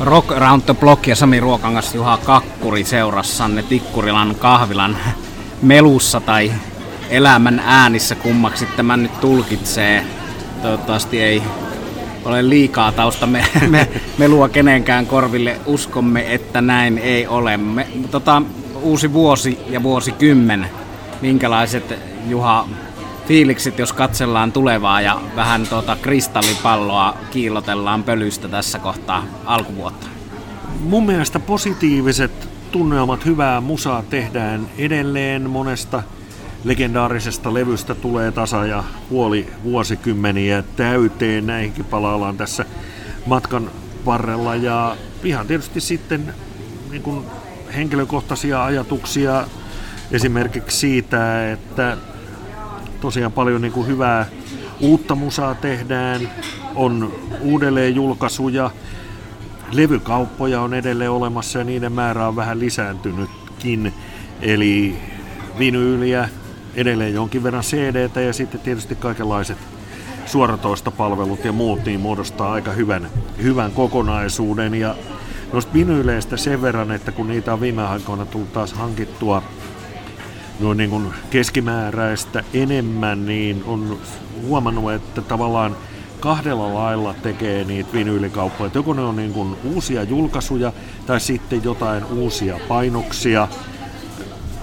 Rock Around the Block ja Sami Ruokangas Juha Kakkuri seurassanne Tikkurilan kahvilan melussa tai elämän äänissä kummaksi tämä nyt tulkitsee. Toivottavasti ei ole liikaa tausta me, me, melua kenenkään korville. Uskomme, että näin ei ole. Me, tota, uusi vuosi ja vuosikymmen. Minkälaiset, Juha, fiilikset, jos katsellaan tulevaa ja vähän tuota kristallipalloa kiillotellaan pölystä tässä kohtaa alkuvuotta? Mun mielestä positiiviset tunnelmat, hyvää musaa tehdään edelleen monesta legendaarisesta levystä tulee tasa ja puoli vuosikymmeniä täyteen. Näihinkin palaillaan tässä matkan varrella ja ihan tietysti sitten niin kuin henkilökohtaisia ajatuksia esimerkiksi siitä, että tosiaan paljon niin kuin hyvää uutta musaa tehdään, on uudelleen julkaisuja, levykauppoja on edelleen olemassa ja niiden määrä on vähän lisääntynytkin. Eli vinyyliä, edelleen jonkin verran cd ja sitten tietysti kaikenlaiset suoratoistopalvelut ja muut niin muodostaa aika hyvän, hyvän kokonaisuuden. Ja noista vinyyleistä sen verran, että kun niitä on viime aikoina tullut taas hankittua noin niin kuin keskimääräistä enemmän, niin on huomannut, että tavallaan kahdella lailla tekee niitä vinyylikauppoja. Joko ne on niin kuin uusia julkaisuja tai sitten jotain uusia painoksia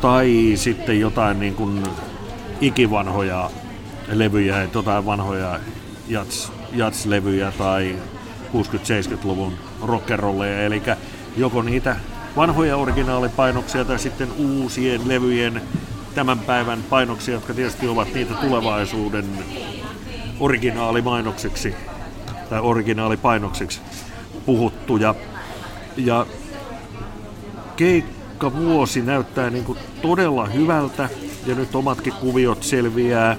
tai sitten jotain niin kuin ikivanhoja levyjä, jotain vanhoja jats, jats-levyjä tai 60-70-luvun rockerolleja, eli joko niitä vanhoja originaalipainoksia tai sitten uusien levyjen tämän päivän painoksia, jotka tietysti ovat niitä tulevaisuuden originaalimainokseksi tai originaalipainoksiksi puhuttuja. Ja keikka vuosi näyttää niin kuin todella hyvältä ja nyt omatkin kuviot selviää.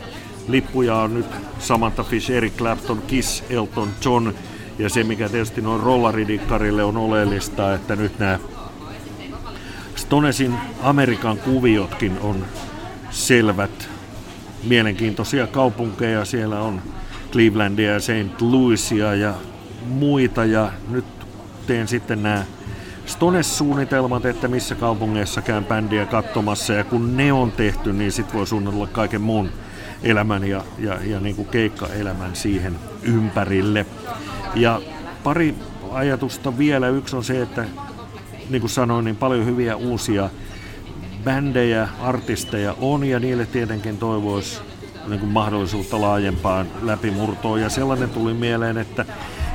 Lippuja on nyt Samantha Fish, Eric Clapton, Kiss, Elton John ja se mikä tietysti noin rollaridikkarille on oleellista, että nyt nämä Stonesin Amerikan kuviotkin on selvät. Mielenkiintoisia kaupunkeja siellä on Clevelandia ja St. Louisia ja muita ja nyt teen sitten nämä Stones-suunnitelmat, että missä kaupungeissa käyn bändiä katsomassa ja kun ne on tehty, niin sitten voi suunnitella kaiken muun elämän ja, ja, ja niin kuin keikkaelämän siihen ympärille. Ja pari ajatusta vielä. Yksi on se, että niin kuin sanoin, niin paljon hyviä uusia bändejä, artisteja on ja niille tietenkin toivoisi niin kuin mahdollisuutta laajempaan läpimurtoon. Ja sellainen tuli mieleen, että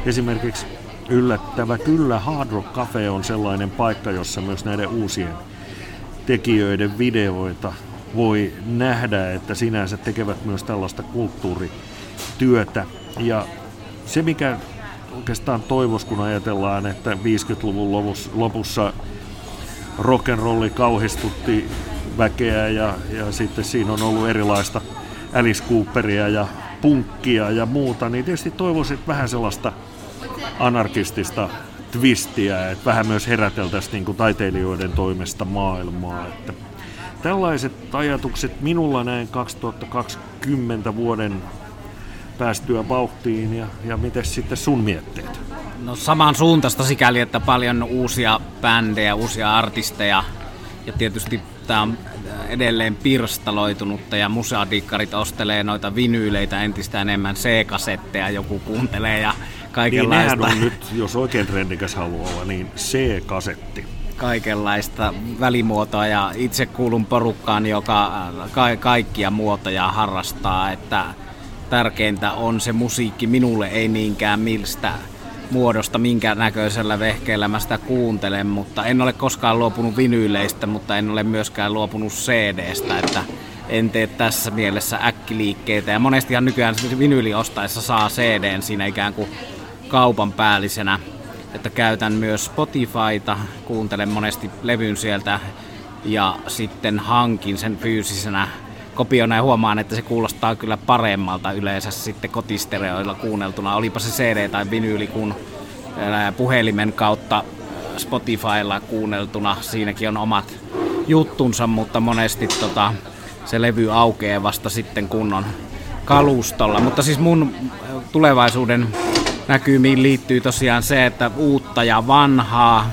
esimerkiksi yllättävä kyllä Hard Rock Cafe on sellainen paikka, jossa myös näiden uusien tekijöiden videoita voi nähdä, että sinänsä tekevät myös tällaista kulttuurityötä. Ja se, mikä oikeastaan toivos, kun ajatellaan, että 50-luvun lopussa rock'n'rolli kauhistutti väkeä ja, ja sitten siinä on ollut erilaista Alice Cooperia ja punkkia ja muuta, niin tietysti toivoisin vähän sellaista anarkistista twistiä, että vähän myös heräteltäisiin niin kuin taiteilijoiden toimesta maailmaa. Että tällaiset ajatukset minulla näin 2020 vuoden päästyä vauhtiin ja, ja miten sitten sun mietteet? No samaan suuntaista sikäli, että paljon uusia bändejä, uusia artisteja ja tietysti tämä on edelleen pirstaloitunutta ja museadikkarit ostelee noita vinyyleitä entistä enemmän, C-kasetteja joku kuuntelee ja kaikenlaista. Niin on nyt, jos oikein trendikäs haluaa olla, niin C-kasetti. Kaikenlaista välimuotoa ja itse kuulun porukkaan, joka ka- kaikkia muotoja harrastaa, että tärkeintä on se musiikki minulle, ei niinkään mistä muodosta, minkä näköisellä vehkeellä mä sitä kuuntelen, mutta en ole koskaan luopunut vinyyleistä, mutta en ole myöskään luopunut CD-stä, että en tee tässä mielessä äkkiliikkeitä. Ja monestihan nykyään vinyyli ostaessa saa CDn siinä ikään kuin kaupan päällisenä, että käytän myös Spotifyta, kuuntelen monesti levyn sieltä ja sitten hankin sen fyysisenä kopiona ja huomaan, että se kuulostaa kyllä paremmalta yleensä sitten kotistereoilla kuunneltuna. Olipa se CD tai vinyyli kun puhelimen kautta Spotifylla kuunneltuna. Siinäkin on omat juttunsa, mutta monesti tota, se levy aukeaa vasta sitten kunnon kalustolla. Mutta siis mun tulevaisuuden näkymiin liittyy tosiaan se, että uutta ja vanhaa,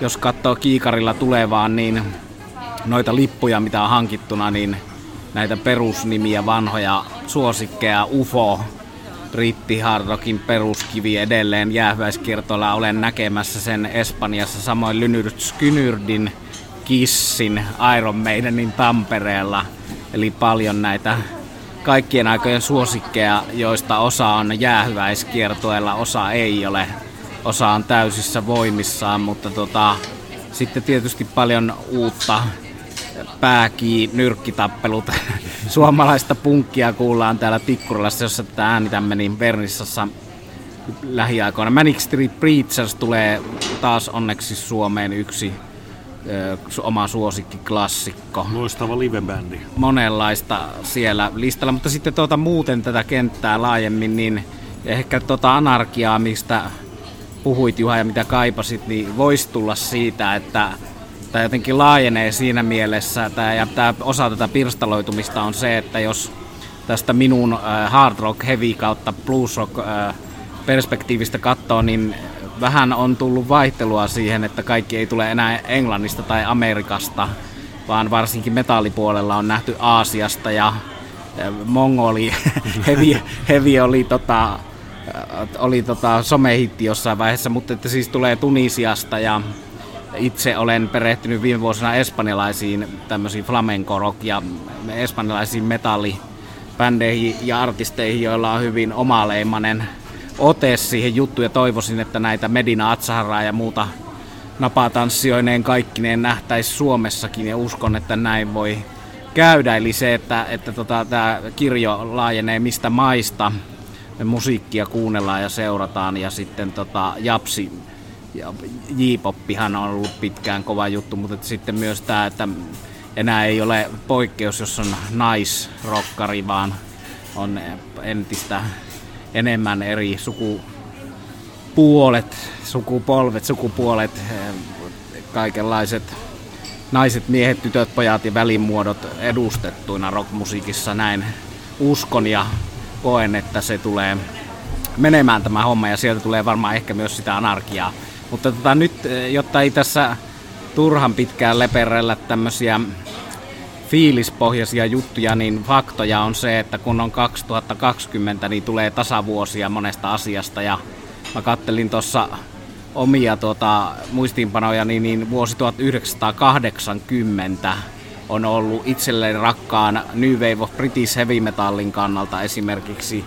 jos katsoo kiikarilla tulevaan, niin noita lippuja, mitä on hankittuna, niin näitä perusnimiä, vanhoja suosikkeja, UFO, britti hard rockin peruskivi edelleen jäähyväiskiertoilla olen näkemässä sen Espanjassa, samoin Lynyrd Skynyrdin Kissin Iron Maidenin Tampereella. Eli paljon näitä kaikkien aikojen suosikkeja, joista osa on jäähyväiskiertoilla, osa ei ole. Osa on täysissä voimissaan, mutta tota, sitten tietysti paljon uutta pääkii nyrkkitappelut. Suomalaista punkkia kuullaan täällä Tikkurilassa, jossa tätä äänitämme, niin Vernissassa lähiaikoina. Manic Street Preachers tulee taas onneksi Suomeen yksi ö, oma klassikko. Loistava livebändi. Monenlaista siellä listalla, mutta sitten tuota, muuten tätä kenttää laajemmin, niin ehkä tuota anarkiaa, mistä puhuit Juha ja mitä kaipasit, niin voisi tulla siitä, että tämä jotenkin laajenee siinä mielessä, että, ja tämä osa tätä pirstaloitumista on se, että jos tästä minun äh, hard rock, heavy kautta blues rock äh, perspektiivistä katsoo, niin vähän on tullut vaihtelua siihen, että kaikki ei tule enää Englannista tai Amerikasta, vaan varsinkin metallipuolella on nähty Aasiasta ja äh, Mongoli, heavy, heavy oli tota, oli tota somehitti jossain vaiheessa, mutta että siis tulee Tunisiasta ja itse olen perehtynyt viime vuosina espanjalaisiin tämmöisiin flamenco ja espanjalaisiin metallibändeihin ja artisteihin, joilla on hyvin omaleimainen ote siihen juttuun. Ja toivoisin, että näitä Medina Atsaharaa ja muuta napatanssijoineen kaikkineen nähtäisi Suomessakin. Ja uskon, että näin voi käydä. Eli se, että, että tota, tämä kirjo laajenee mistä maista, musiikkia kuunnellaan ja seurataan ja sitten tota, Japsi ja J-poppihan on ollut pitkään kova juttu, mutta sitten myös tämä, että enää ei ole poikkeus, jos on naisrokkari, vaan on entistä enemmän eri sukupuolet, sukupolvet, sukupuolet, kaikenlaiset naiset, miehet, tytöt, pojat ja välimuodot edustettuina rockmusiikissa. Näin uskon ja koen, että se tulee menemään tämä homma ja sieltä tulee varmaan ehkä myös sitä anarkiaa mutta tota, nyt, eh, jotta ei tässä turhan pitkään leperellä tämmöisiä fiilispohjaisia juttuja, niin faktoja on se, että kun on 2020, niin tulee tasavuosia monesta asiasta. Ja mä kattelin tuossa omia tuota, muistiinpanoja, niin, niin vuosi 1980 on ollut itselleen rakkaan New Wave of British Heavy Metallin kannalta esimerkiksi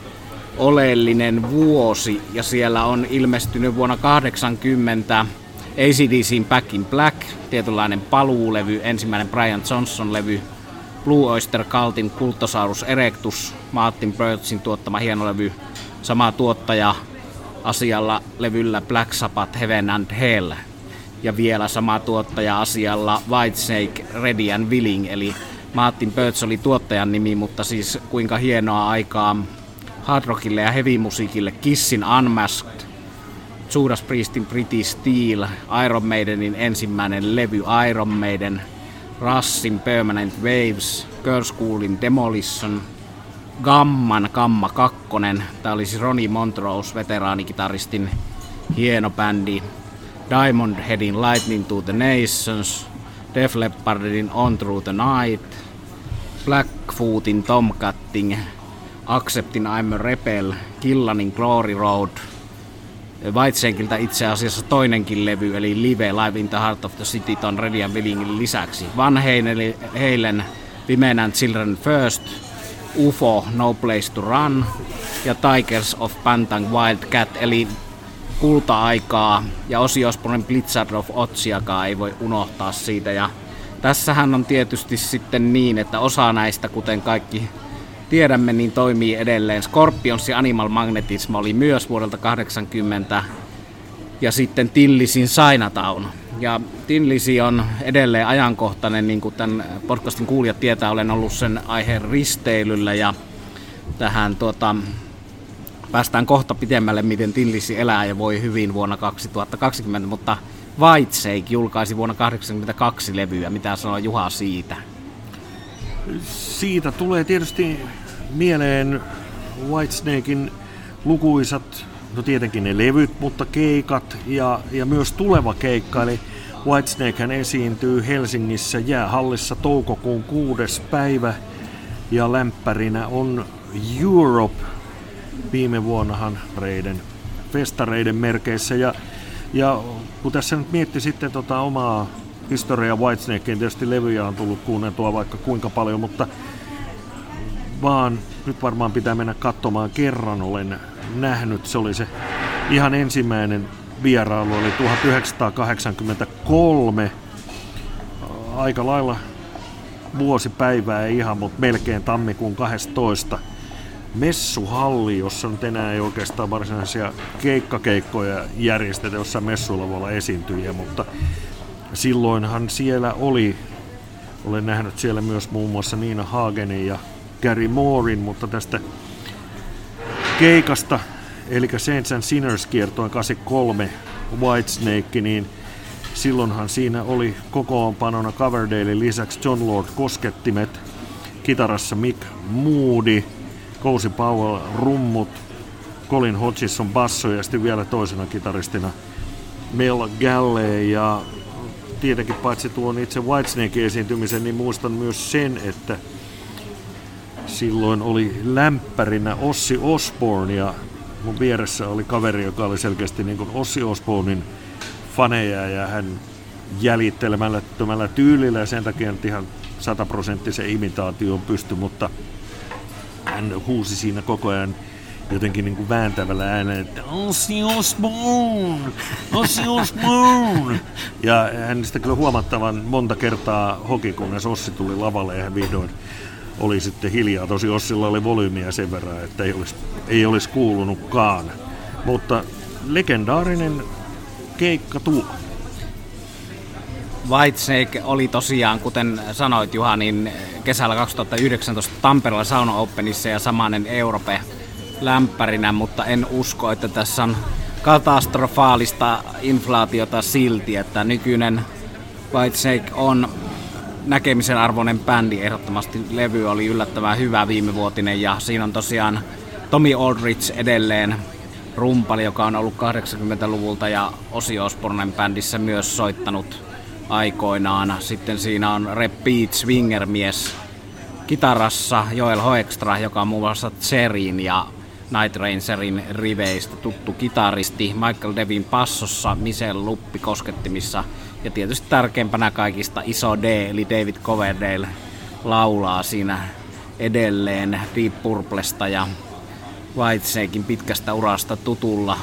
oleellinen vuosi ja siellä on ilmestynyt vuonna 80 ACDCin Back in Black, tietynlainen paluulevy, ensimmäinen Brian Johnson-levy, Blue Oyster Cultin Kultosaurus Erectus, Martin Birchin tuottama hieno levy, sama tuottaja asialla levyllä Black Sabbath Heaven and Hell. Ja vielä sama tuottaja asialla Whitesnake Ready and Willing, eli Martin Birch oli tuottajan nimi, mutta siis kuinka hienoa aikaa hard rockille ja heavy musiikille. Kissin Unmasked, Judas Priestin British Steel, Iron Maidenin ensimmäinen levy Iron Maiden, Rassin Permanent Waves, Girl Schoolin Demolition, Gamman Gamma 2, tämä oli siis Ronnie Montrose, veteraanikitaristin hieno bändi, Diamond Headin Lightning to the Nations, Def Leppardin On Through the Night, Blackfootin Tomcatting, Acceptin I'm a Rebel, Killanin Glory Road, Whitesenkiltä itse asiassa toinenkin levy, eli Live Live in the Heart of the City ton Ready and Willingin lisäksi. Van Heilen Women and Children First, UFO No Place to Run ja Tigers of Pantang Wildcat, eli kulta-aikaa ja Osi Osbornen Blizzard of Otsiakaan ei voi unohtaa siitä. Ja tässähän on tietysti sitten niin, että osa näistä, kuten kaikki tiedämme, niin toimii edelleen. Scorpions ja Animal Magnetism oli myös vuodelta 80 ja sitten Tillisin Sainatown. Ja Tillisi on edelleen ajankohtainen, niin kuin tämän podcastin kuulijat tietää, olen ollut sen aiheen risteilyllä ja tähän tuota, päästään kohta pitemmälle, miten Tillisi elää ja voi hyvin vuonna 2020, mutta Whitesake julkaisi vuonna 1982 levyä. Mitä sanoo Juha siitä? Siitä tulee tietysti mieleen Whitesnakein lukuisat no tietenkin ne levyt, mutta keikat ja, ja myös tuleva keikka. Eli Whitesnake hän esiintyy Helsingissä jäähallissa toukokuun kuudes päivä. Ja lämpärinä on Europe. Viime vuonnahan reiden festareiden merkeissä. Ja, ja kun tässä nyt mietti sitten tota omaa historiaa Whitesnakeen, tietysti levyjä on tullut kuunneltua vaikka kuinka paljon, mutta vaan nyt varmaan pitää mennä katsomaan kerran olen nähnyt. Se oli se ihan ensimmäinen vierailu, oli 1983. Aika lailla vuosipäivää ei ihan, mutta melkein tammikuun 12. Messuhalli, jossa nyt enää ei oikeastaan varsinaisia keikkakeikkoja järjestetä, jossa messuilla voi olla esiintyjiä, mutta silloinhan siellä oli, olen nähnyt siellä myös muun muassa Niina Hagenin ja Gary Moorin, mutta tästä keikasta, eli Saints and Sinners kiertoon 83 Whitesnake, niin silloinhan siinä oli kokoonpanona Coverdale lisäksi John Lord koskettimet, kitarassa Mick Moody, Cozy Powell rummut, Colin Hodgson basso ja sitten vielä toisena kitaristina Mel Galley ja tietenkin paitsi tuon itse Whitesnake esiintymisen, niin muistan myös sen, että silloin oli lämpärinä Ossi Osborne ja mun vieressä oli kaveri, joka oli selkeästi niin kuin Ossi Osbornin faneja ja hän jäljittelemällä tyylillä ja sen takia nyt ihan sataprosenttisen imitaation pysty, mutta hän huusi siinä koko ajan jotenkin niin kuin vääntävällä äänellä, että Ossi Osborne, Ossi Osborne. Ja hän sitä kyllä huomattavan monta kertaa hoki, kunnes Ossi tuli lavalle ja hän vihdoin oli sitten hiljaa. Tosi Ossilla oli volyymiä sen verran, että ei olisi, ei olisi kuulunutkaan. Mutta legendaarinen keikka tuo. Whitesnake oli tosiaan, kuten sanoit Juha, niin kesällä 2019 Tampereella Sauna Openissa ja samanen Europe lämpärinä, mutta en usko, että tässä on katastrofaalista inflaatiota silti, että nykyinen Whitesnake on näkemisen arvoinen bändi. Ehdottomasti levy oli yllättävän hyvä viime vuotinen ja siinä on tosiaan Tommy Aldrich edelleen rumpali, joka on ollut 80-luvulta ja Osi Osbornen bändissä myös soittanut aikoinaan. Sitten siinä on Rep Beat Swingermies kitarassa, Joel Hoekstra, joka on muun muassa Zerin ja Night Rangerin riveistä tuttu kitaristi, Michael Devin passossa, Michelle Luppi koskettimissa ja tietysti tärkeimpänä kaikista iso D, eli David Coverdale laulaa siinä edelleen Deep Purplesta ja Whitesnakein pitkästä urasta tutulla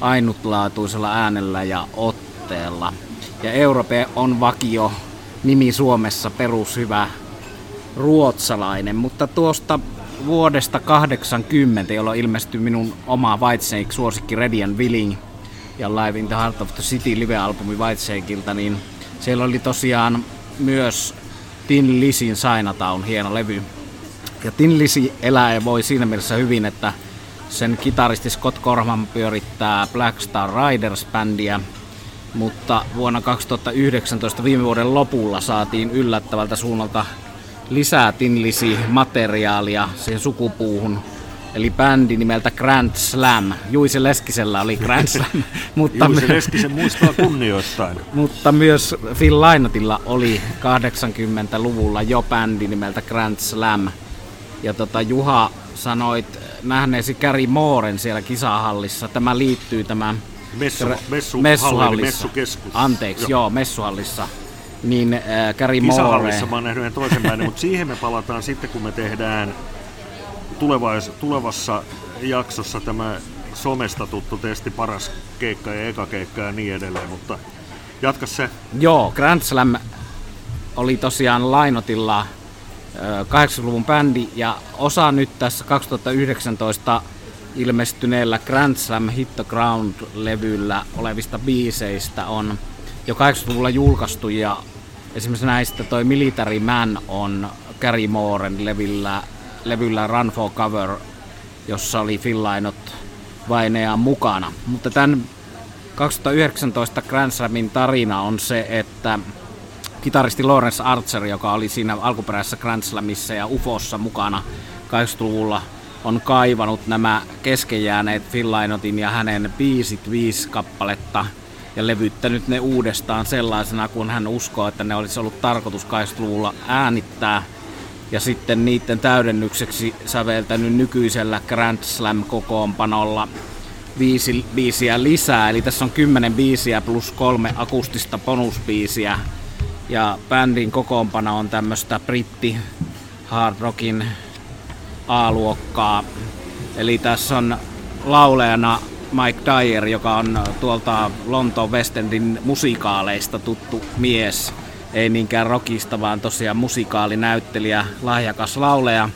ainutlaatuisella äänellä ja otteella. Ja Europe on vakio nimi Suomessa perushyvä ruotsalainen, mutta tuosta vuodesta 80, jolloin ilmestyi minun oma Whitesnake-suosikki Radian Willing ja Live in the Heart of the City live-albumi Whitesnakeilta, niin siellä oli tosiaan myös Tin Lisin Chinatown, hieno levy. Ja Tin Lisi elää ja voi siinä mielessä hyvin, että sen kitaristi Scott Corman pyörittää Black Star Riders-bändiä, mutta vuonna 2019 viime vuoden lopulla saatiin yllättävältä suunnalta lisää tinlisi materiaalia siihen sukupuuhun. Eli bändi nimeltä Grand Slam. Juise Leskisellä oli Grand Slam. mutta Juise Leskisen muistaa kunnioittain. mutta myös Phil Lynotilla oli 80-luvulla jo bändi nimeltä Grand Slam. Ja tota, Juha sanoit nähneesi Gary Mooren siellä kisahallissa. Tämä liittyy tämä Messu, messu, messuhallissa. Messukeskus. Anteeksi, joo, joo messuhallissa niin äh, Gary Moore. mä oon nähnyt toisenpäin, mutta siihen me palataan sitten, kun me tehdään tulevais, tulevassa jaksossa tämä somesta tuttu testi, paras keikka ja eka keikka ja niin edelleen, mutta jatka se. Joo, Grand Slam oli tosiaan Lainotilla 80-luvun bändi ja osa nyt tässä 2019 ilmestyneellä Grand Slam Hit the Ground-levyllä olevista biiseistä on jo 80-luvulla julkaistu ja Esimerkiksi näistä toi Military Man on Gary Mooren levyllä, levyllä Run for Cover, jossa oli Phil Lynott vainea mukana. Mutta tämän 2019 Grand Slamin tarina on se, että kitaristi Lawrence Archer, joka oli siinä alkuperäisessä Grand Slamissa ja UFOssa mukana 80-luvulla, on kaivanut nämä keskenjääneet Fillainotin ja hänen biisit viisi kappaletta ja levyttänyt ne uudestaan sellaisena, kun hän uskoo, että ne olisi ollut tarkoitus 80-luvulla äänittää. Ja sitten niiden täydennykseksi säveltänyt nykyisellä Grand Slam-kokoonpanolla viisi biisiä lisää. Eli tässä on kymmenen biisiä plus kolme akustista bonusbiisiä. Ja bändin kokoonpano on tämmöistä britti hard rockin A-luokkaa. Eli tässä on laulajana Mike Dyer, joka on tuolta Lontoon West Endin musikaaleista tuttu mies. Ei niinkään rockista, vaan tosiaan musikaalinäyttelijä, lahjakas lauleja.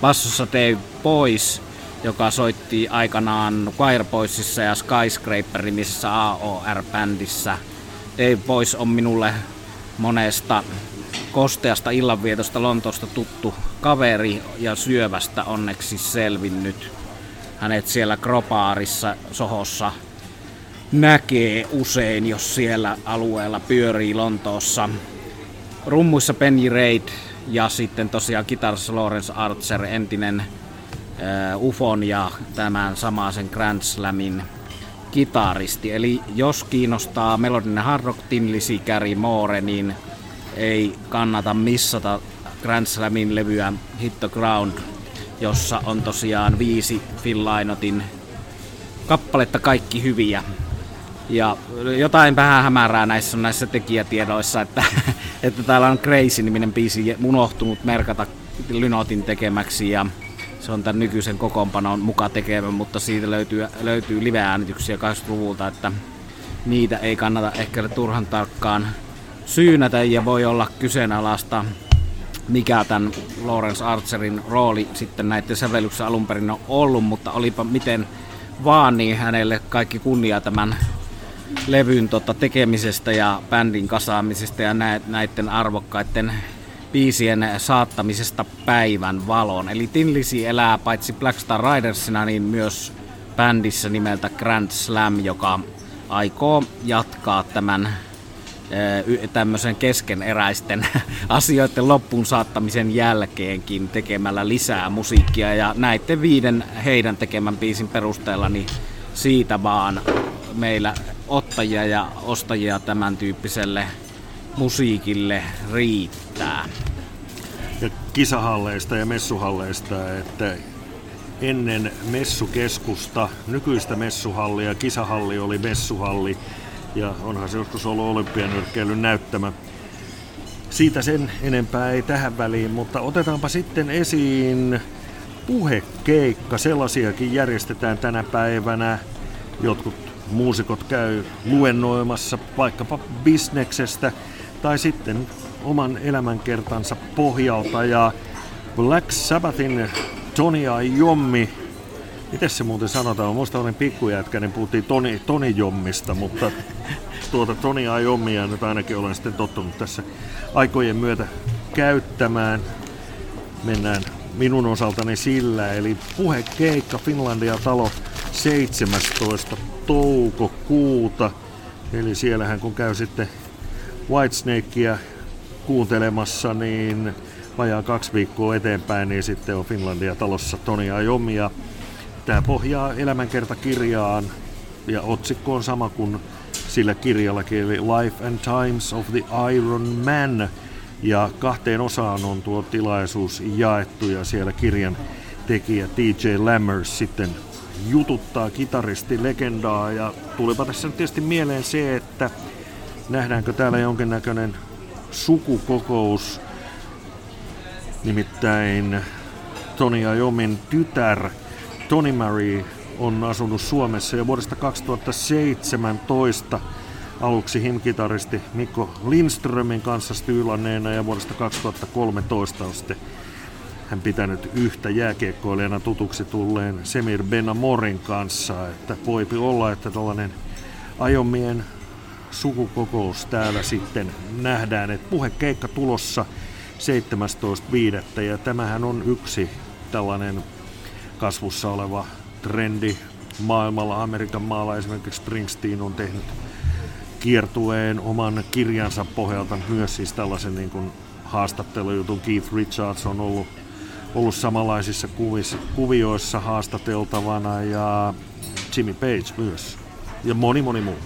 Bassossa Dave Boys, joka soitti aikanaan Choir Boysissa ja Skyscraper nimisessä AOR-bändissä. Dave Boys on minulle monesta kosteasta illanvietosta Lontoosta tuttu kaveri ja syövästä onneksi selvinnyt. Hänet siellä Kropaarissa Sohossa näkee usein, jos siellä alueella pyörii Lontoossa. Rummuissa Penny Raid ja sitten tosiaan kitarassa Lawrence Archer, entinen uh, Ufon ja tämän samaisen Grand Slamin kitaristi. Eli jos kiinnostaa melodinen hard rock, Tin Lizzy, Gary Moore, niin ei kannata missata Grand Slamin levyä Hit the Ground, jossa on tosiaan viisi Phil kappaletta kaikki hyviä. Ja jotain vähän hämärää näissä näissä tekijätiedoissa, että, että täällä on Crazy-niminen biisi unohtunut merkata Lynotin tekemäksi ja se on tämän nykyisen kokoonpanon muka tekemä, mutta siitä löytyy, löytyy live-äänityksiä 80-luvulta, että niitä ei kannata ehkä turhan tarkkaan syynätä ja voi olla kyseenalaista, mikä tämän Lawrence Archerin rooli sitten näiden sävellyksessä alun perin on ollut, mutta olipa miten vaan, niin hänelle kaikki kunnia tämän levyn tota, tekemisestä ja bändin kasaamisesta ja näiden arvokkaiden biisien saattamisesta päivän valoon. Eli Tin Lizzy elää paitsi Black Star Ridersina, niin myös bändissä nimeltä Grand Slam, joka aikoo jatkaa tämän tämmöisen keskeneräisten asioiden loppuun saattamisen jälkeenkin tekemällä lisää musiikkia. Ja näiden viiden heidän tekemän biisin perusteella niin siitä vaan meillä ottajia ja ostajia tämän tyyppiselle musiikille riittää. Ja kisahalleista ja messuhalleista, että ennen messukeskusta, nykyistä messuhallia, kisahalli oli messuhalli, ja onhan se joskus ollut olympianyrkkeilyn näyttämä. Siitä sen enempää ei tähän väliin, mutta otetaanpa sitten esiin puhekeikka. Sellaisiakin järjestetään tänä päivänä. Jotkut muusikot käy luennoimassa vaikkapa bisneksestä tai sitten oman elämänkertansa pohjalta. Ja Black Sabbathin Tony Iommi Miten se muuten sanotaan? Muista olin pikkujätkä, niin puhuttiin Toni, Toni Jommista, mutta tuota Toni Ajommia nyt ainakin olen sitten tottunut tässä aikojen myötä käyttämään. Mennään minun osaltani sillä, eli puhekeikka Finlandia talo 17. toukokuuta. Eli siellähän kun käy sitten Whitesnakea kuuntelemassa, niin vajaa kaksi viikkoa eteenpäin, niin sitten on Finlandia talossa Toni Ajomi ja Tämä pohjaa elämänkertakirjaan ja otsikko on sama kuin sillä kirjallakin, eli Life and Times of the Iron Man. Ja kahteen osaan on tuo tilaisuus jaettu ja siellä kirjan tekijä TJ Lammers sitten jututtaa kitaristi legendaa ja tulipa tässä nyt tietysti mieleen se, että nähdäänkö täällä jonkinnäköinen sukukokous, nimittäin Tony Iommin tytär Tony Murray on asunut Suomessa jo vuodesta 2017 aluksi himkitaristi Mikko Lindströmin kanssa styylanneena ja vuodesta 2013 on sitten hän pitänyt yhtä jääkiekkoilijana tutuksi tulleen Semir Benamorin kanssa, että voipi olla, että tällainen ajomien sukukokous täällä sitten nähdään, että puhekeikka tulossa 17.5. ja tämähän on yksi tällainen kasvussa oleva trendi maailmalla. Amerikan maalla esimerkiksi Springsteen on tehnyt kiertueen oman kirjansa pohjalta myös siis tällaisen niin kuin haastattelujutun. Keith Richards on ollut ollut samanlaisissa kuvissa, kuvioissa haastateltavana ja Jimmy Page myös ja moni moni muu.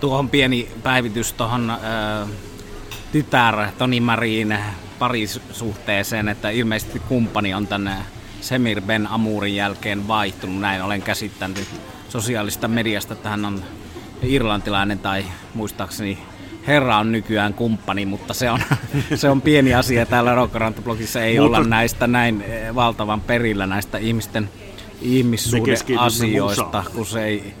Tuohon pieni päivitys tuohon äh, tytär Toni Marin parisuhteeseen, että ilmeisesti kumppani on tänne Semir Ben Amurin jälkeen vaihtunut. Näin olen käsittänyt sosiaalista mediasta, että hän on irlantilainen tai muistaakseni herra on nykyään kumppani, mutta se on, se on pieni asia. Täällä Rokkarantablogissa ei olla näistä näin eh, valtavan perillä näistä ihmisten ihmissuhdeasioista, kun se ei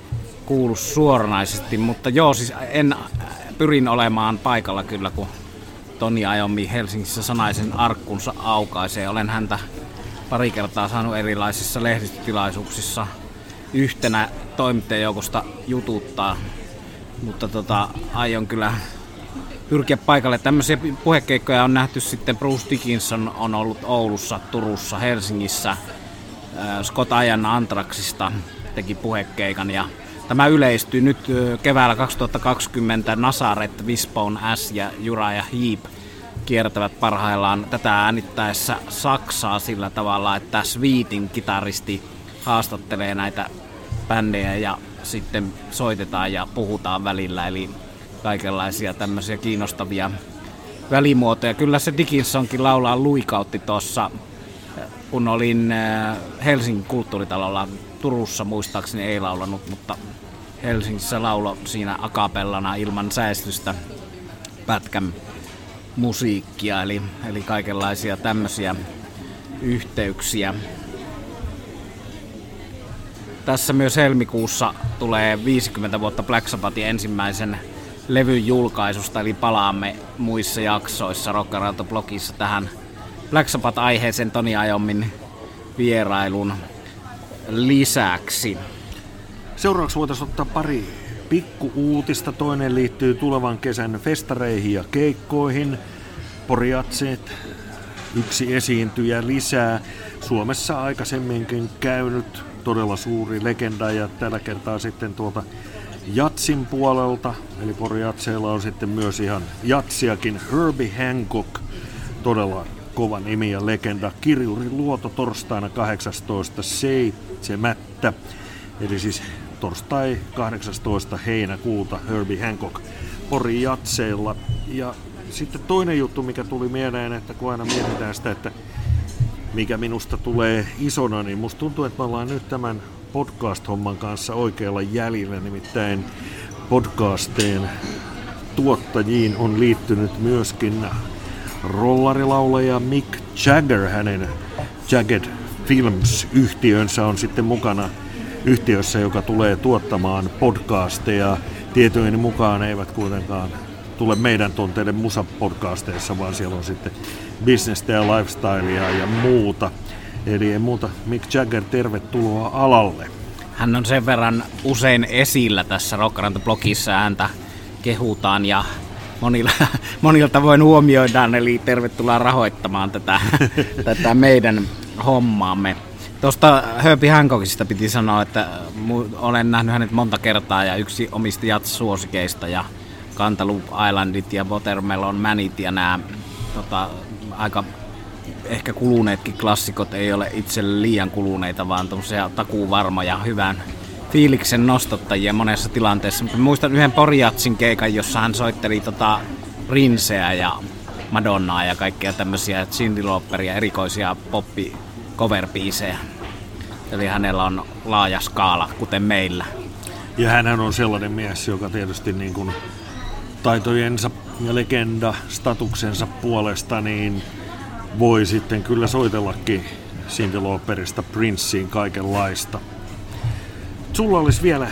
kuulu suoranaisesti. Mutta joo, siis en, pyrin olemaan paikalla kyllä, kun Toni Ajomi Helsingissä sanaisen arkkunsa aukaisee. Olen häntä pari kertaa saanut erilaisissa lehdistötilaisuuksissa yhtenä toimittajajoukosta jututtaa, mutta tota, aion kyllä pyrkiä paikalle. Tämmöisiä puhekeikkoja on nähty sitten, Bruce Dickinson on ollut Oulussa, Turussa, Helsingissä, Scott Ajan Antraxista teki puhekeikan ja tämä yleistyi nyt keväällä 2020 Nasaret, Wispon S ja Jura ja Heap kiertävät parhaillaan tätä äänittäessä Saksaa sillä tavalla, että Sweetin kitaristi haastattelee näitä bändejä ja sitten soitetaan ja puhutaan välillä, eli kaikenlaisia tämmöisiä kiinnostavia välimuotoja. Kyllä se Dickinsonkin laulaa luikautti tuossa, kun olin äh, Helsingin kulttuuritalolla Turussa muistaakseni ei laulanut, mutta Helsingissä laulo siinä akapellana ilman säästystä pätkän musiikkia, eli, eli kaikenlaisia tämmöisiä yhteyksiä. Tässä myös helmikuussa tulee 50 vuotta Black Sabbathin ensimmäisen levyn julkaisusta, eli palaamme muissa jaksoissa Rockarauto-blogissa tähän Black Sabbath-aiheeseen Toni Ajommin vierailun lisäksi. Seuraavaksi voitaisiin ottaa pari pikku uutista. Toinen liittyy tulevan kesän festareihin ja keikkoihin. Poriatseet, yksi esiintyjä lisää. Suomessa aikaisemminkin käynyt todella suuri legenda ja tällä kertaa sitten tuolta Jatsin puolelta, eli Poriatseilla on sitten myös ihan Jatsiakin Herbie Hancock, todella kova nimi ja legenda. Kirjuri Luoto torstaina 18.7. Eli siis torstai 18. heinäkuuta Herbie Hancock Pori Jatseilla. Ja sitten toinen juttu, mikä tuli mieleen, että kun aina mietitään sitä, että mikä minusta tulee isona, niin musta tuntuu, että me ollaan nyt tämän podcast-homman kanssa oikealla jäljellä, nimittäin podcasteen tuottajiin on liittynyt myöskin rollarilaulaja Mick Jagger, hänen Jagged Films-yhtiönsä on sitten mukana yhtiössä, joka tulee tuottamaan podcasteja. Tietojeni mukaan eivät kuitenkaan tule meidän tunteiden musapodcasteissa, vaan siellä on sitten bisnestä ja lifestylea ja muuta. Eli ei muuta, Mick Jagger, tervetuloa alalle. Hän on sen verran usein esillä tässä Rockaranta-blogissa, häntä kehutaan ja monilla, monilla tavoin huomioidaan, eli tervetuloa rahoittamaan tätä, tätä meidän hommaamme. Tuosta Herbie Hancockista piti sanoa, että olen nähnyt hänet monta kertaa ja yksi omista jats-suosikeista ja Cantaloupe Islandit ja Watermelon Manit ja nämä tota, aika ehkä kuluneetkin klassikot ei ole itse liian kuluneita, vaan tämmöisiä takuuvarmoja, hyvän fiiliksen nostottajia monessa tilanteessa. Mutta muistan yhden Porjatsin keikan, jossa hän soitteli tota Rinseä ja Madonnaa ja kaikkia tämmöisiä Cindy Lauperia, erikoisia poppi cover Eli hänellä on laaja skaala, kuten meillä. Ja hän on sellainen mies, joka tietysti niin kuin taitojensa ja legenda statuksensa puolesta niin voi sitten kyllä soitellakin Cindy Lauperista Princeen kaikenlaista. Sulla olisi vielä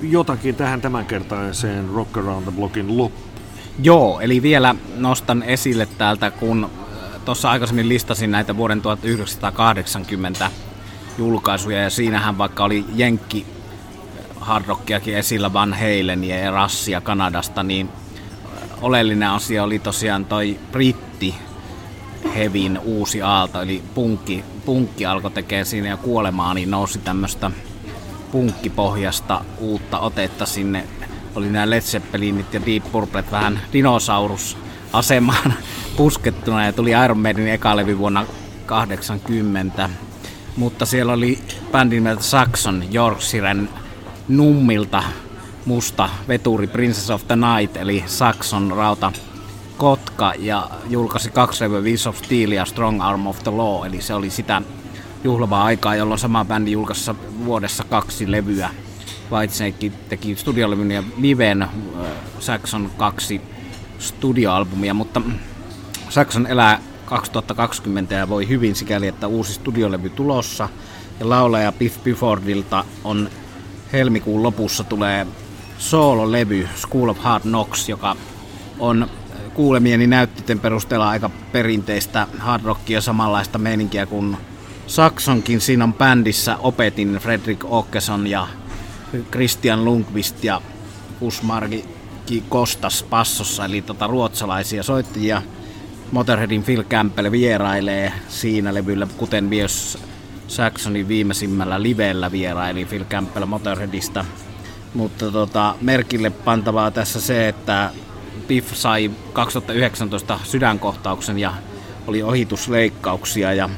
jotakin tähän tämänkertaiseen Rock Around the Blockin loppuun. Joo, eli vielä nostan esille täältä, kun tuossa aikaisemmin listasin näitä vuoden 1980 julkaisuja, ja siinähän vaikka oli Jenkki hardrockiakin esillä Van Halen ja Rassia Kanadasta, niin oleellinen asia oli tosiaan toi britti hevin uusi aalto, eli punkki, punkki alkoi tekemään siinä ja kuolemaa, niin nousi tämmöistä punkkipohjasta uutta otetta sinne. Oli nämä Led Zeppelinit ja Deep Purplet vähän dinosaurus asemaan puskettuna ja tuli Iron Maiden eka levy vuonna 80. Mutta siellä oli bändin nimeltä Saxon Yorkshiren nummilta musta veturi Princess of the Night, eli Saxon rauta Kotka, ja julkaisi kaksi levyä Wheels of Steel ja Strong Arm of the Law, eli se oli sitä juhlavaa aikaa, jolloin sama bändi julkaisi vuodessa kaksi levyä. Whitesnake teki studiolevyn ja Liven äh, Saxon kaksi studioalbumia, mutta Saxon elää 2020 ja voi hyvin sikäli, että uusi studiolevy tulossa. Ja laulaja Biff Biffordilta on helmikuun lopussa tulee soololevy School of Hard Knocks, joka on kuulemieni näyttöiden perusteella aika perinteistä hard rockia samanlaista meininkiä kuin Saksonkin. Siinä on bändissä opetin Fredrik Åkesson ja Christian Lundqvist ja Kusmargi Kostas passossa, eli tota ruotsalaisia soittajia. Motorheadin Phil Campbell vierailee siinä levyllä, kuten myös Saxonin viimeisimmällä livellä vieraili Phil Campbell Motorheadista. Mutta tota, merkille pantavaa tässä se, että Biff sai 2019 sydänkohtauksen ja oli ohitusleikkauksia ja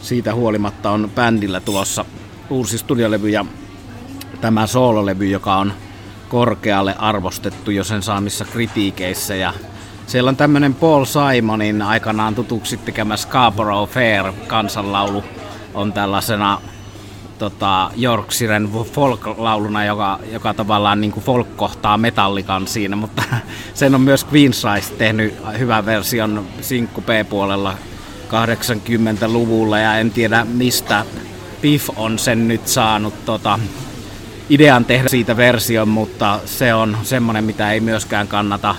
siitä huolimatta on bändillä tulossa uusi studiolevy ja tämä soololevy, joka on korkealle arvostettu jo sen saamissa kritiikeissä. Ja siellä on tämmöinen Paul Simonin aikanaan tutuksi tekemä Scarborough Fair kansanlaulu on tällaisena tota, Yorkshiren folk-lauluna, joka, joka tavallaan niin kuin folk kohtaa metallikan siinä, mutta sen on myös Queensize tehnyt hyvän version sinkku P-puolella 80-luvulla ja en tiedä mistä Piff on sen nyt saanut tota, idean tehdä siitä version, mutta se on semmoinen, mitä ei myöskään kannata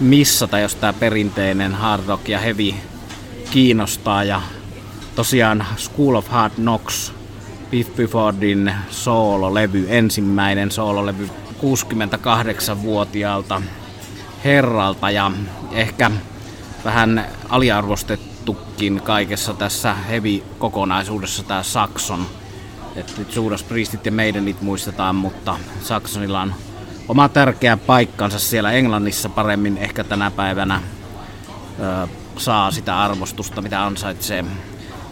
missata, jos tämä perinteinen hard rock ja heavy kiinnostaa. Ja tosiaan School of Hard Knocks, Biff Biffordin soololevy, ensimmäinen soololevy 68-vuotiaalta herralta ja ehkä vähän aliarvostettukin kaikessa tässä heavy-kokonaisuudessa tämä Saxon. Että nyt Judas Priestit ja Maidenit muistetaan, mutta Saxonilla on oma tärkeä paikkansa siellä Englannissa paremmin ehkä tänä päivänä ö, saa sitä arvostusta, mitä ansaitsee.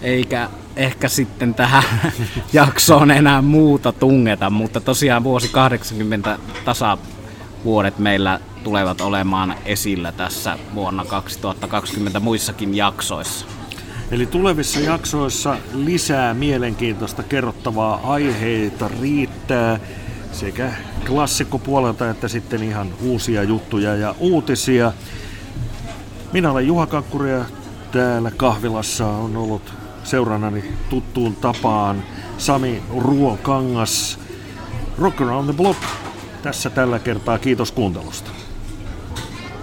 Eikä ehkä sitten tähän jaksoon enää muuta tungeta, mutta tosiaan vuosi 80 tasavuodet meillä tulevat olemaan esillä tässä vuonna 2020 muissakin jaksoissa. Eli tulevissa jaksoissa lisää mielenkiintoista kerrottavaa aiheita riittää sekä klassikkopuolelta että sitten ihan uusia juttuja ja uutisia. Minä olen Juha Kakkuri ja täällä kahvilassa on ollut seurannani tuttuun tapaan Sami Ruokangas. Rock Around the Block tässä tällä kertaa. Kiitos kuuntelusta.